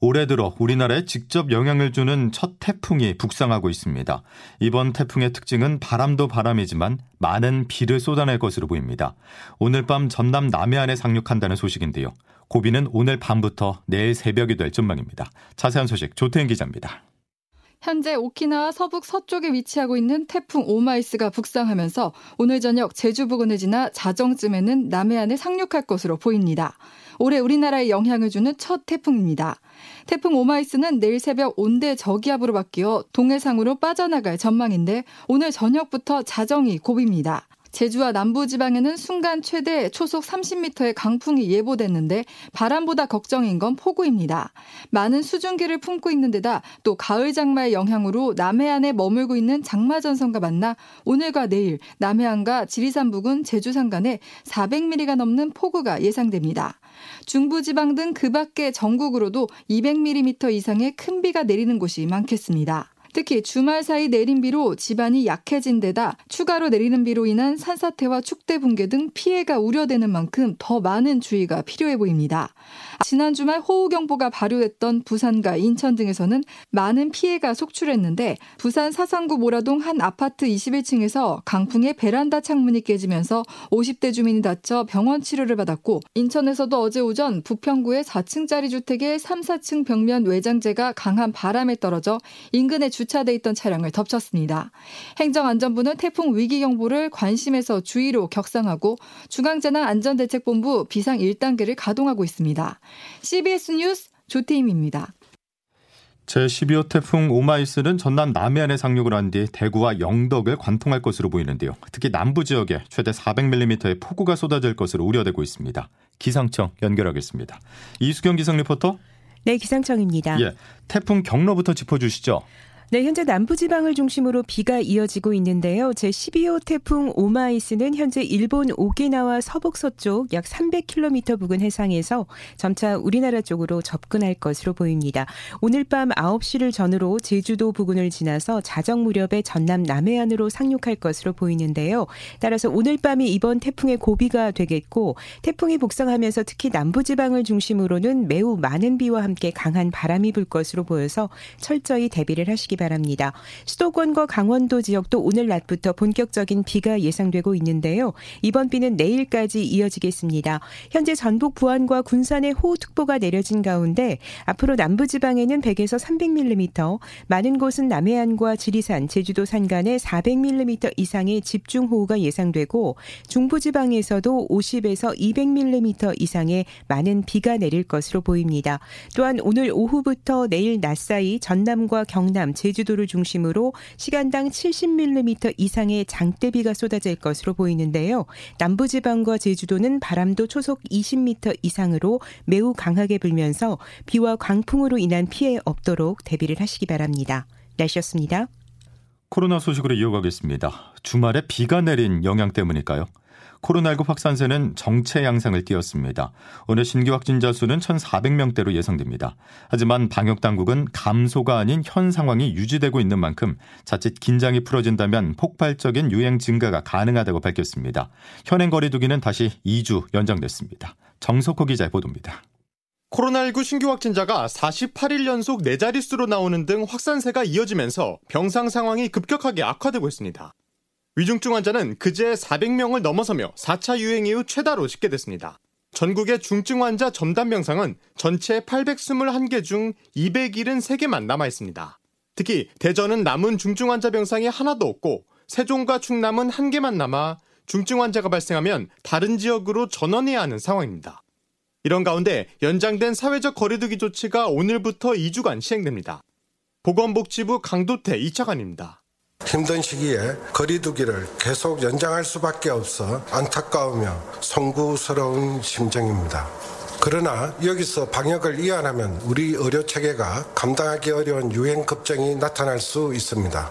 올해 들어 우리나라에 직접 영향을 주는 첫 태풍이 북상하고 있습니다. 이번 태풍의 특징은 바람도 바람이지만 많은 비를 쏟아낼 것으로 보입니다. 오늘 밤 전남 남해안에 상륙한다는 소식인데요. 고비는 오늘 밤부터 내일 새벽이 될 전망입니다. 자세한 소식 조태인 기자입니다. 현재 오키나와 서북 서쪽에 위치하고 있는 태풍 오마이스가 북상하면서 오늘 저녁 제주 부근을 지나 자정쯤에는 남해안에 상륙할 것으로 보입니다. 올해 우리나라에 영향을 주는 첫 태풍입니다. 태풍 오마이스는 내일 새벽 온대 저기압으로 바뀌어 동해상으로 빠져나갈 전망인데 오늘 저녁부터 자정이 고비입니다. 제주와 남부지방에는 순간 최대 초속 30m의 강풍이 예보됐는데 바람보다 걱정인 건 폭우입니다. 많은 수증기를 품고 있는 데다 또 가을 장마의 영향으로 남해안에 머물고 있는 장마 전선과 만나 오늘과 내일 남해안과 지리산 부근 제주 산간에 400mm가 넘는 폭우가 예상됩니다. 중부지방 등 그 밖의 전국으로도 200mm 이상의 큰 비가 내리는 곳이 많겠습니다. 특히 주말 사이 내린 비로 집안이 약해진 데다 추가로 내리는 비로 인한 산사태와 축대 붕괴 등 피해가 우려되는 만큼 더 많은 주의가 필요해 보입니다. 지난 주말 호우경보가 발효됐던 부산과 인천 등에서는 많은 피해가 속출했는데 부산 사상구 모라동 한 아파트 21층에서 강풍에 베란다 창문이 깨지면서 50대 주민이 다쳐 병원 치료를 받았고 인천에서도 어제 오전 부평구의 4층짜리 주택의 3, 4층 벽면 외장재가 강한 바람에 떨어져 인근에 주 주차돼 있던 차량을 덮쳤습니다. 행정안전부는 태풍 위기 경보를 관심에서 주의로 격상하고 중앙재난안전대책본부 비상 1단계를 가동하고 있습니다. CBS 뉴스 조태임입니다. 제12호 태풍 오마이스는 전남 남해안에 상륙을 한 뒤 대구와 영덕을 관통할 것으로 보이는데요. 특히 남부 지역에 최대 400mm의 폭우가 쏟아질 것으로 우려되고 있습니다. 기상청 연결하겠습니다. 이수경 기상 리포터. 네, 기상청입니다. 예, 태풍 경로부터 짚어주시죠. 네, 현재 남부지방을 중심으로 비가 이어지고 있는데요. 제12호 태풍 오마이스는 현재 일본 오키나와 서북 서쪽 약 300km 부근 해상에서 점차 우리나라 쪽으로 접근할 것으로 보입니다. 오늘 밤 9시를 전후로 제주도 부근을 지나서 자정 무렵에 전남 남해안으로 상륙할 것으로 보이는데요. 따라서 오늘 밤이 이번 태풍의 고비가 되겠고 태풍이 북상하면서 특히 남부지방을 중심으로는 매우 많은 비와 함께 강한 바람이 불 것으로 보여서 철저히 대비를 하시기 바랍니다. 수도권과 강원도 지역도 오늘 낮부터 본격적인 비가 예상되고 있는데요. 이번 비는 내일까지 이어지겠습니다. 현재 전북 부안과 군산에 호우특보가 내려진 가운데 앞으로 남부지방에는 100에서 300mm, 많은 곳은 남해안과 지리산, 제주도 산간에 400mm 이상의 집중호우가 예상되고 중부지방에서도 50에서 200mm 이상의 많은 비가 내릴 것으로 보입니다. 또한 오늘 오후부터 내일 낮 사이 전남과 경남, 제 주도를 중심으로 시간당 70mm 이상의 장대비가 쏟아질 것으로 보이는데요. 남부지방과 제주도는 바람도 초속 20m 이상으로 매우 강하게 불면서 비와 광풍으로 인한 피해 없도록 대비를 하시기 바랍니다. 날씨였습니다. 코로나 소식으로 이어가겠습니다. 주말에 비가 내린 영향 때문일까요? 코로나19 확산세는 정체 양상을 띄었습니다. 오늘 신규 확진자 수는 1,400명대로 예상됩니다. 하지만 방역 당국은 감소가 아닌 현 상황이 유지되고 있는 만큼 자칫 긴장이 풀어진다면 폭발적인 유행 증가가 가능하다고 밝혔습니다. 현행 거리두기는 다시 2주 연장됐습니다. 정석호 기자의 보도입니다. 코로나19 신규 확진자가 48일 연속 4자릿수로 나오는 등 확산세가 이어지면서 병상 상황이 급격하게 악화되고 있습니다. 위중증 환자는 그제 400명을 넘어서며 4차 유행 이후 최다로 집계됐습니다. 전국의 중증 환자 점담 병상은 전체 821개 중 273개만 남아 있습니다. 특히 대전은 남은 중증 환자 병상이 하나도 없고 세종과 충남은 한 개만 남아 중증 환자가 발생하면 다른 지역으로 전원해야 하는 상황입니다. 이런 가운데 연장된 사회적 거리두기 조치가 오늘부터 2주간 시행됩니다. 보건복지부 강도태 2차관입니다. 힘든 시기에 거리두기를 계속 연장할 수밖에 없어 안타까우며 송구스러운 심정입니다. 그러나 여기서 방역을 이완하면 우리 의료 체계가 감당하기 어려운 유행 급증이 나타날 수 있습니다.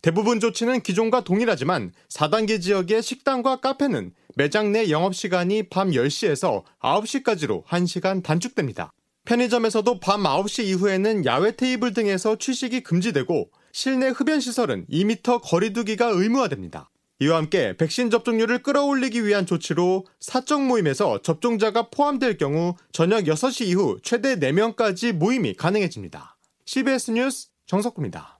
대부분 조치는 기존과 동일하지만 4단계 지역의 식당과 카페는 매장 내 영업시간이 밤 10시에서 9시까지로 1시간 단축됩니다. 편의점에서도 밤 9시 이후에는 야외 테이블 등에서 취식이 금지되고 실내 흡연 시설은 2m 거리두기가 의무화됩니다. 이와 함께 백신 접종률을 끌어올리기 위한 조치로 사적 모임에서 접종자가 포함될 경우 저녁 6시 이후 최대 4명까지 모임이 가능해집니다. CBS 뉴스 정석구입니다.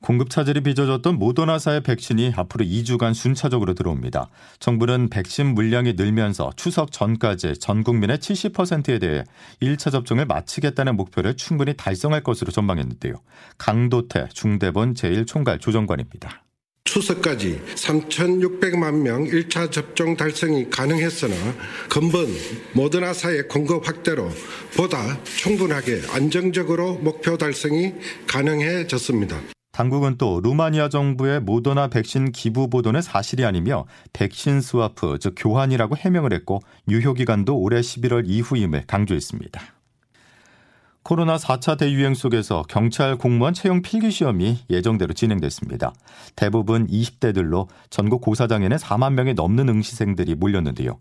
공급 차질이 빚어졌던 모더나사의 백신이 앞으로 2주간 순차적으로 들어옵니다. 정부는 백신 물량이 늘면서 추석 전까지 전 국민의 70%에 대해 1차 접종을 마치겠다는 목표를 충분히 달성할 것으로 전망했는데요. 강도태 중대본 제1총괄 조정관입니다. 추석까지 3,600만 명 1차 접종 달성이 가능했으나 근본 모더나사의 공급 확대로 보다 충분하게 안정적으로 목표 달성이 가능해졌습니다. 당국은 또 루마니아 정부의 모더나 백신 기부 보도는 사실이 아니며 백신 스와프 즉 교환이라고 해명을 했고 유효 기간도 올해 11월 이후임을 강조했습니다. 코로나 4차 대유행 속에서 경찰 공무원 채용 필기 시험이 예정대로 진행됐습니다. 대부분 20대들로 전국 고사장에는 4만 명이 넘는 응시생들이 몰렸는데요.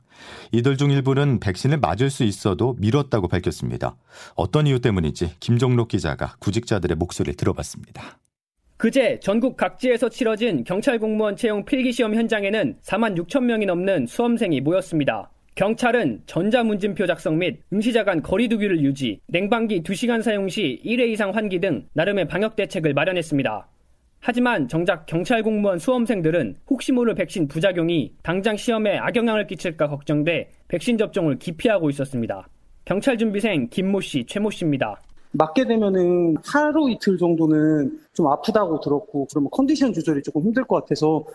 이들 중 일부는 백신을 맞을 수 있어도 미뤘다고 밝혔습니다. 어떤 이유 때문인지 김종록 기자가 구직자들의 목소리를 들어봤습니다. 그제 전국 각지에서 치러진 경찰 공무원 채용 필기시험 현장에는 4만 6천 명이 넘는 수험생이 모였습니다. 경찰은 전자문진표 작성 및 응시자 간 거리두기를 유지, 냉방기 2시간 사용 시 1회 이상 환기 등 나름의 방역 대책을 마련했습니다. 하지만 정작 경찰 공무원 수험생들은 혹시 모를 백신 부작용이 당장 시험에 악영향을 끼칠까 걱정돼 백신 접종을 기피하고 있었습니다. 경찰 준비생 김모 씨, 최모 씨입니다. 맞게 되면은 하루 이틀 정도는 좀 아프다고 들었고 그러면 컨디션 조절이 조금 힘들 것 같아서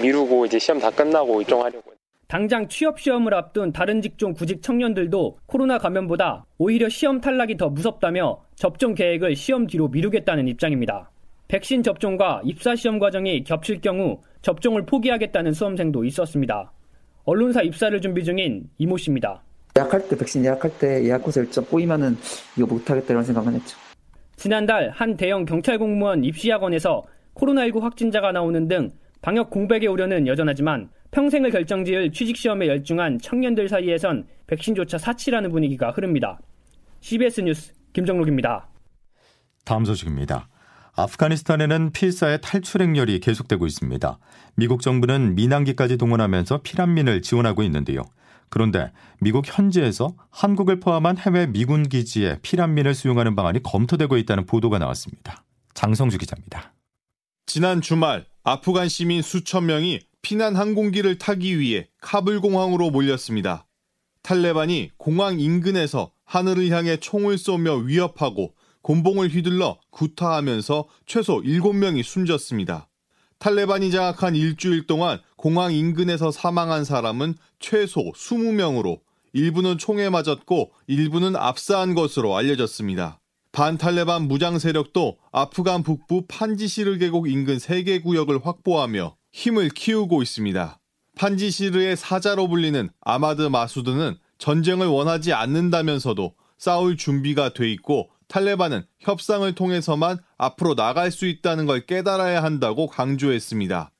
미루고 이제 시험 다 끝나고 일정하려고. 당장 취업 시험을 앞둔 다른 직종 구직 청년들도 코로나 감염보다 오히려 시험 탈락이 더 무섭다며 접종 계획을 시험 뒤로 미루겠다는 입장입니다. 백신 접종과 입사 시험 과정이 겹칠 경우 접종을 포기하겠다는 수험생도 있었습니다. 언론사 입사를 준비 중인 이모 씨입니다. 예약할 때 백신 예약할 때 예약 곳에 일정 꼬이면은 이거 못하겠다 이런 생각은 했죠. 지난달 한 대형 경찰 공무원 입시학원에서 코로나19 확진자가 나오는 등 방역 공백의 우려는 여전하지만 평생을 결정지을 취직시험에 열중한 청년들 사이에선 백신조차 사치라는 분위기가 흐릅니다. CBS 뉴스 김정록입니다. 다음 소식입니다. 아프가니스탄에는 필사의 탈출 행렬이 계속되고 있습니다. 미국 정부는 민항기까지 동원하면서 피난민을 지원하고 있는데요. 그런데 미국 현지에서 한국을 포함한 해외 미군 기지에 피난민을 수용하는 방안이 검토되고 있다는 보도가 나왔습니다. 장성주 기자입니다. 지난 주말 아프간 시민 수천 명이 피난 항공기를 타기 위해 카불 공항으로 몰렸습니다. 탈레반이 공항 인근에서 하늘을 향해 총을 쏘며 위협하고 곤봉을 휘둘러 구타하면서 최소 7명이 숨졌습니다. 탈레반이 장악한 일주일 동안 공항 인근에서 사망한 사람은 최소 20명으로 일부는 총에 맞았고 일부는 압사한 것으로 알려졌습니다. 반탈레반 무장 세력도 아프간 북부 판지시르 계곡 인근 3개 구역을 확보하며 힘을 키우고 있습니다. 판지시르의 사자로 불리는 아마드 마수드는 전쟁을 원하지 않는다면서도 싸울 준비가 돼 있고 탈레반은 협상을 통해서만 앞으로 나갈 수 있다는 걸 깨달아야 한다고 강조했습니다.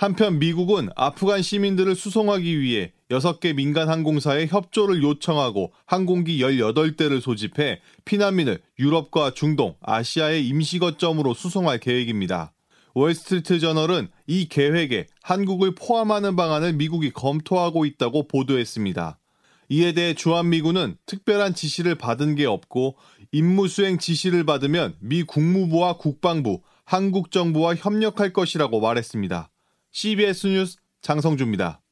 한편 미국은 아프간 시민들을 수송하기 위해 6개 민간 항공사에 협조를 요청하고 항공기 18대를 소집해 피난민을 유럽과 중동, 아시아의 임시 거점으로 수송할 계획입니다. 월스트리트 저널은 이 계획에 한국을 포함하는 방안을 미국이 검토하고 있다고 보도했습니다. 이에 대해 주한미군은 특별한 지시를 받은 게 없고 임무 수행 지시를 받으면 미 국무부와 국방부, 한국 정부와 협력할 것이라고 말했습니다. CBS 뉴스 장성주입니다.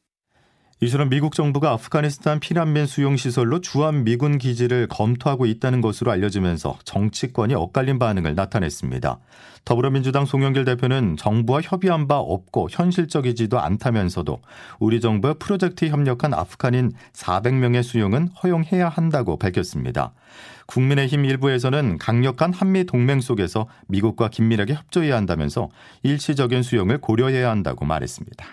이처럼 미국 정부가 아프가니스탄 피난민 수용 시설로 주한 미군 기지를 검토하고 있다는 것으로 알려지면서 정치권이 엇갈린 반응을 나타냈습니다. 더불어민주당 송영길 대표는 정부와 협의한 바 없고 현실적이지도 않다면서도 우리 정부의 프로젝트에 협력한 아프간인 400명의 수용은 허용해야 한다고 밝혔습니다. 국민의힘 일부에서는 강력한 한미 동맹 속에서 미국과 긴밀하게 협조해야 한다면서 일시적인 수용을 고려해야 한다고 말했습니다.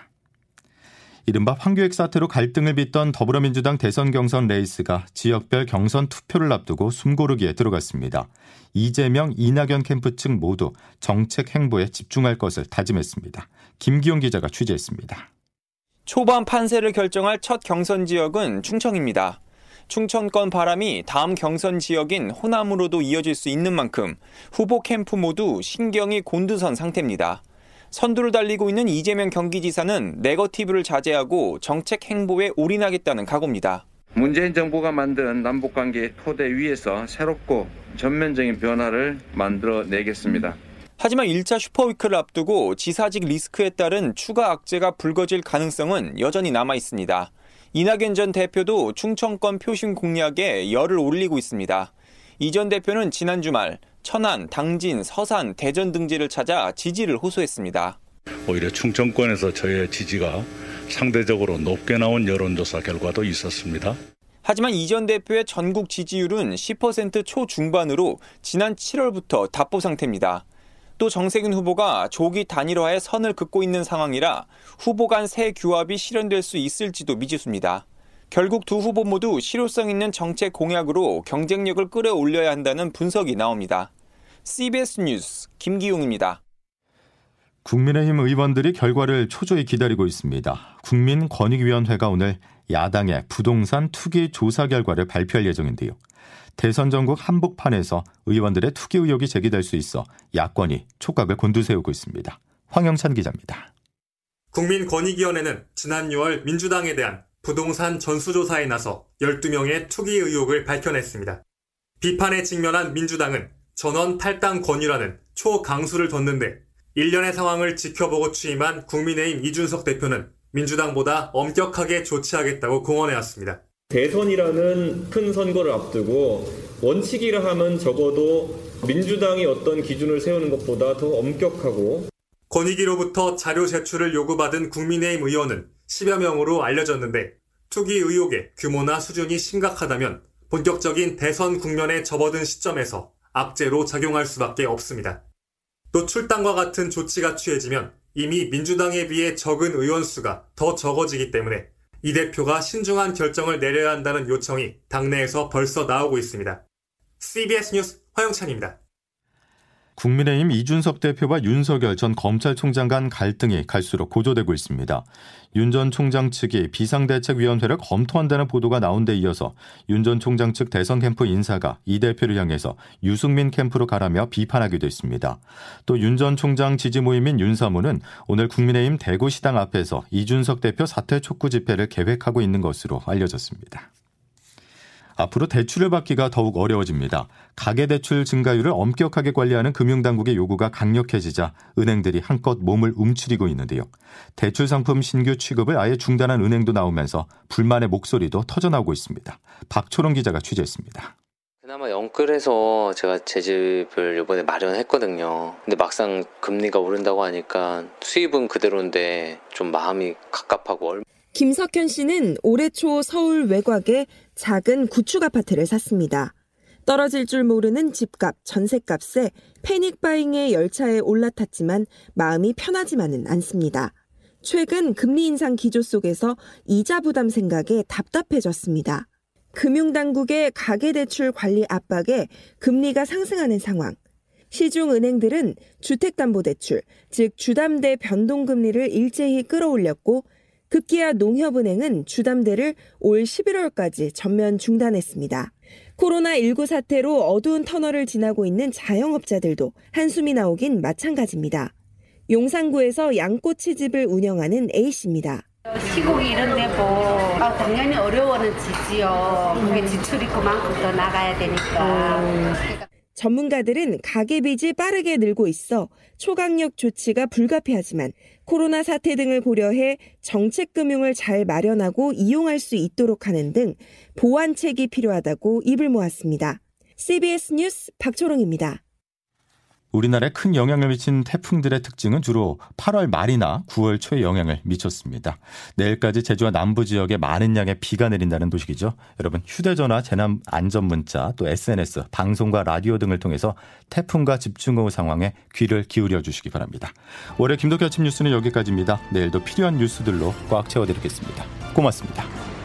이른바 황교익 사태로 갈등을 빚던 더불어민주당 대선 경선 레이스가 지역별 경선 투표를 앞두고 숨고르기에 들어갔습니다. 이재명, 이낙연 캠프 측 모두 정책 행보에 집중할 것을 다짐했습니다. 김기용 기자가 취재했습니다. 초반 판세를 결정할 첫 경선 지역은 충청입니다. 충청권 바람이 다음 경선 지역인 호남으로도 이어질 수 있는 만큼 후보 캠프 모두 신경이 곤두선 상태입니다. 선두를 달리고 있는 이재명 경기지사는 네거티브를 자제하고 정책 행보에 올인하겠다는 각오입니다. 문재인 정부가 만든 남북관계 토대 위에서 새롭고 전면적인 변화를 만들어내겠습니다. 하지만 1차 슈퍼위크를 앞두고 지사직 리스크에 따른 추가 악재가 불거질 가능성은 여전히 남아 있습니다. 이낙연 전 대표도 충청권 표심 공략에 열을 올리고 있습니다. 이 전 대표는 지난 주말 천안, 당진, 서산, 대전 등지를 찾아 지지를 호소했습니다. 오히려 충청권에서 저의 지지가 상대적으로 높게 나온 여론조사 결과도 있었습니다. 하지만 이 전 대표의 전국 지지율은 10% 초중반으로 지난 7월부터 답보 상태입니다. 또 정세균 후보가 조기 단일화에 선을 긋고 있는 상황이라 후보 간 새 규합이 실현될 수 있을지도 미지수입니다. 결국 두 후보 모두 실효성 있는 정책 공약으로 경쟁력을 끌어올려야 한다는 분석이 나옵니다. CBS 뉴스 김기용입니다. 국민의힘 의원들이 결과를 초조히 기다리고 있습니다. 국민권익위원회가 오늘 야당의 부동산 투기 조사 결과를 발표할 예정인데요. 대선 전국 한복판에서 의원들의 투기 의혹이 제기될 수 있어 야권이 촉각을 곤두세우고 있습니다. 황영찬 기자입니다. 국민권익위원회는 지난 6월 민주당에 대한 부동산 전수조사에 나서 12명의 투기 의혹을 밝혀냈습니다. 비판에 직면한 민주당은 전원 탈당 권유라는 초강수를 뒀는데 일련의 상황을 지켜보고 취임한 국민의힘 이준석 대표는 민주당보다 엄격하게 조치하겠다고 공언해왔습니다. 대선이라는 큰 선거를 앞두고 원칙이라 하면 적어도 민주당이 어떤 기준을 세우는 것보다 더 엄격하고 권익위로부터 자료 제출을 요구받은 국민의힘 의원은 10여 명으로 알려졌는데 투기 의혹의 규모나 수준이 심각하다면 본격적인 대선 국면에 접어든 시점에서 악재로 작용할 수밖에 없습니다. 또 출당과 같은 조치가 취해지면 이미 민주당에 비해 적은 의원 수가 더 적어지기 때문에 이 대표가 신중한 결정을 내려야 한다는 요청이 당내에서 벌써 나오고 있습니다. CBS 뉴스 화영찬입니다. 국민의힘 이준석 대표와 윤석열 전 검찰총장 간 갈등이 갈수록 고조되고 있습니다. 윤 전 총장 측이 비상대책위원회를 검토한다는 보도가 나온 데 이어서 윤 전 총장 측 대선 캠프 인사가 이 대표를 향해서 유승민 캠프로 가라며 비판하기도 했습니다. 또 윤 전 총장 지지 모임인 윤사모는 오늘 국민의힘 대구시당 앞에서 이준석 대표 사퇴 촉구 집회를 계획하고 있는 것으로 알려졌습니다. 앞으로 대출을 받기가 더욱 어려워집니다. 가계대출 증가율을 엄격하게 관리하는 금융당국의 요구가 강력해지자 은행들이 한껏 몸을 움츠리고 있는데요. 대출 상품 신규 취급을 아예 중단한 은행도 나오면서 불만의 목소리도 터져나오고 있습니다. 박초롱 기자가 취재했습니다. 그나마 영끌해서 제가 제 집을 이번에 마련했거든요. 근데 막상 금리가 오른다고 하니까 수입은 그대로인데 좀 마음이 갑갑하고 김석현 씨는 올해 초 서울 외곽에 작은 구축 아파트를 샀습니다. 떨어질 줄 모르는 집값, 전셋값에 패닉 바잉의 열차에 올라탔지만 마음이 편하지만은 않습니다. 최근 금리 인상 기조 속에서 이자 부담 생각에 답답해졌습니다. 금융당국의 가계대출 관리 압박에 금리가 상승하는 상황. 시중 은행들은 주택담보대출, 즉 주담대 변동금리를 일제히 끌어올렸고 급기야 농협은행은 주담대를 올 11월까지 전면 중단했습니다. 코로나19 사태로 어두운 터널을 지나고 있는 자영업자들도 한숨이 나오긴 마찬가지입니다. 용산구에서 양꼬치집을 운영하는 A씨입니다. 시국 이런데 뭐 아, 당연히 어려워는 지지요. 그게 지출이 그만큼 더 나가야 되니까. 음. 전문가들은 가계빚이 빠르게 늘고 있어 초강력 조치가 불가피하지만 코로나 사태 등을 고려해 정책금융을 잘 마련하고 이용할 수 있도록 하는 등 보완책이 필요하다고 입을 모았습니다. CBS 뉴스 박초롱입니다. 우리나라에 큰 영향을 미친 태풍들의 특징은 주로 8월 말이나 9월 초에 영향을 미쳤습니다. 내일까지 제주와 남부 지역에 많은 양의 비가 내린다는 소식이죠. 여러분 휴대전화 재난 안전 문자 또 SNS 방송과 라디오 등을 통해서 태풍과 집중호우 상황에 귀를 기울여 주시기 바랍니다. 올해 김덕현 아침 뉴스는 여기까지입니다. 내일도 필요한 뉴스들로 꽉 채워드리겠습니다. 고맙습니다.